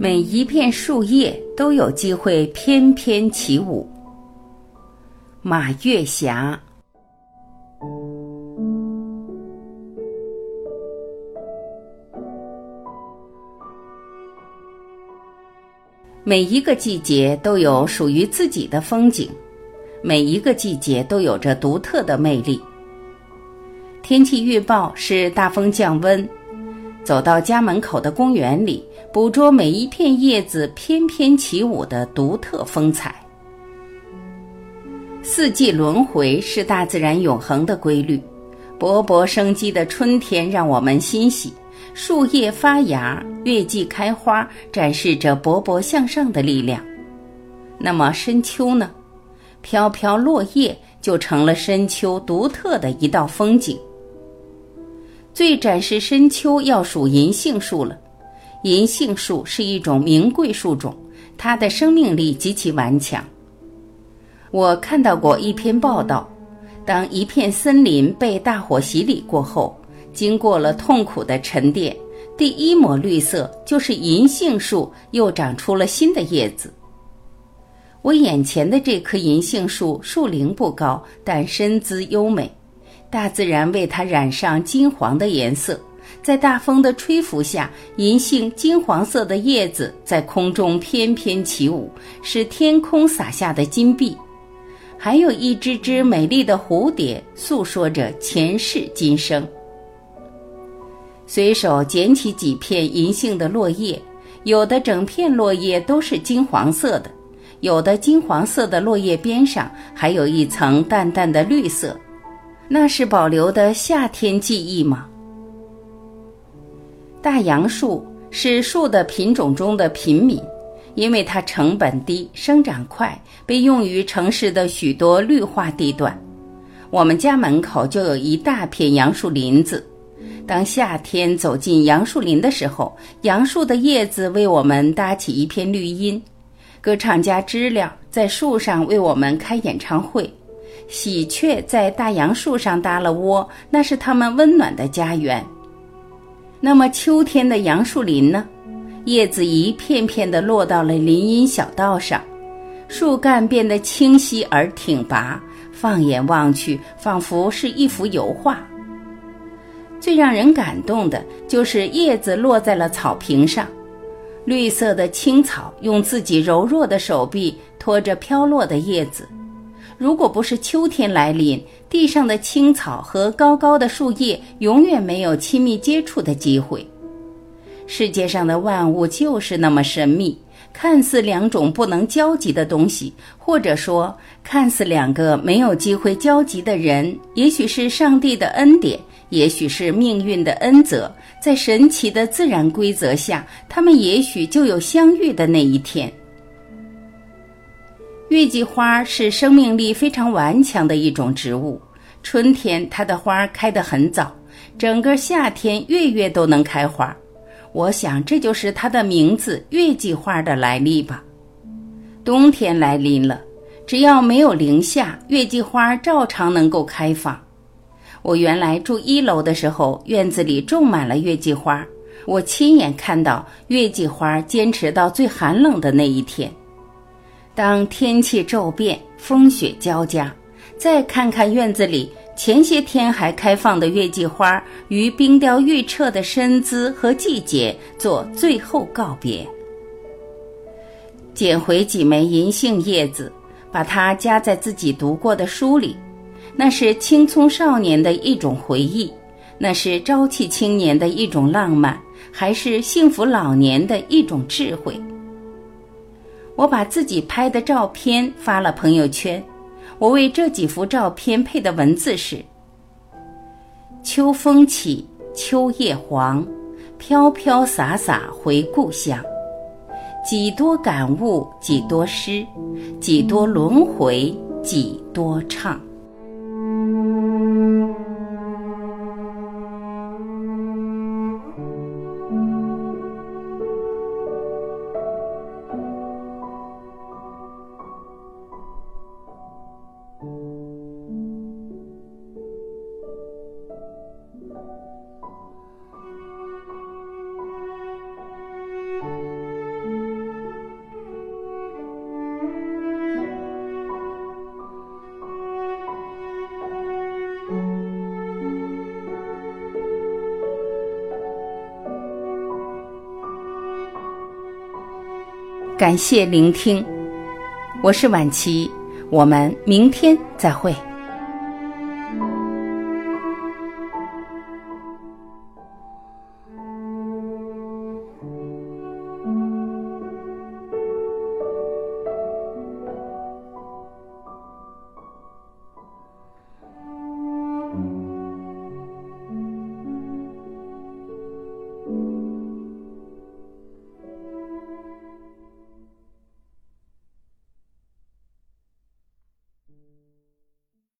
每一片树叶都有机会翩翩起舞。马月霞。每一个季节都有属于自己的风景，每一个季节都有着独特的魅力。天气预报是大风降温，走到家门口的公园里，捕捉每一片叶子翩翩起舞的独特风采。四季轮回是大自然永恒的规律，勃勃生机的春天让我们欣喜。树叶发芽，月季开花，展示着勃勃向上的力量。那么深秋呢？飘飘落叶就成了深秋独特的一道风景。最展示深秋要数银杏树了。银杏树是一种名贵树种，它的生命力极其顽强。我看到过一篇报道，当一片森林被大火洗礼过后。经过了痛苦的沉淀，第一抹绿色就是银杏树又长出了新的叶子。我眼前的这棵银杏树树龄不高，但身姿优美，大自然为它染上金黄的颜色，在大风的吹拂下，银杏金黄色的叶子在空中翩翩起舞，是天空洒下的金币。还有一只只美丽的蝴蝶，诉说着前世今生。随手捡起几片银杏的落叶，有的整片落叶都是金黄色的，有的金黄色的落叶边上还有一层淡淡的绿色，那是保留的夏天记忆吗？大杨树是树的品种中的平民，因为它成本低、生长快，被用于城市的许多绿化地段。我们家门口就有一大片杨树林子。当夏天走进杨树林的时候，杨树的叶子为我们搭起一片绿荫，歌唱家知了在树上为我们开演唱会，喜鹊在大杨树上搭了窝，那是它们温暖的家园。那么秋天的杨树林呢？叶子一片片地落到了林荫小道上，树干变得清晰而挺拔，放眼望去，仿佛是一幅油画。最让人感动的就是叶子落在了草坪上，绿色的青草用自己柔弱的手臂托着飘落的叶子。如果不是秋天来临，地上的青草和高高的树叶永远没有亲密接触的机会。世界上的万物就是那么神秘，看似两种不能交集的东西，或者说看似两个没有机会交集的人，也许是上帝的恩典。也许是命运的恩泽，在神奇的自然规则下，他们也许就有相遇的那一天。月季花是生命力非常顽强的一种植物，春天它的花开得很早，整个夏天月月都能开花。我想这就是它的名字“月季花”的来历吧。冬天来临了，只要没有零下，月季花照常能够开放。我原来住一楼的时候，院子里种满了月季花。我亲眼看到月季花坚持到最寒冷的那一天。当天气骤变，风雪交加，再看看院子里前些天还开放的月季花，与冰雕玉彻的身姿和季节做最后告别。捡回几枚银杏叶子，把它夹在自己读过的书里。那是青葱少年的一种回忆，那是朝气青年的一种浪漫，还是幸福老年的一种智慧？我把自己拍的照片发了朋友圈，我为这几幅照片配的文字是：秋风起，秋叶黄，飘飘洒洒回故乡，几多感悟，几多诗，几多轮回，几多唱。感谢聆听，我是婉琪，我们明天再会。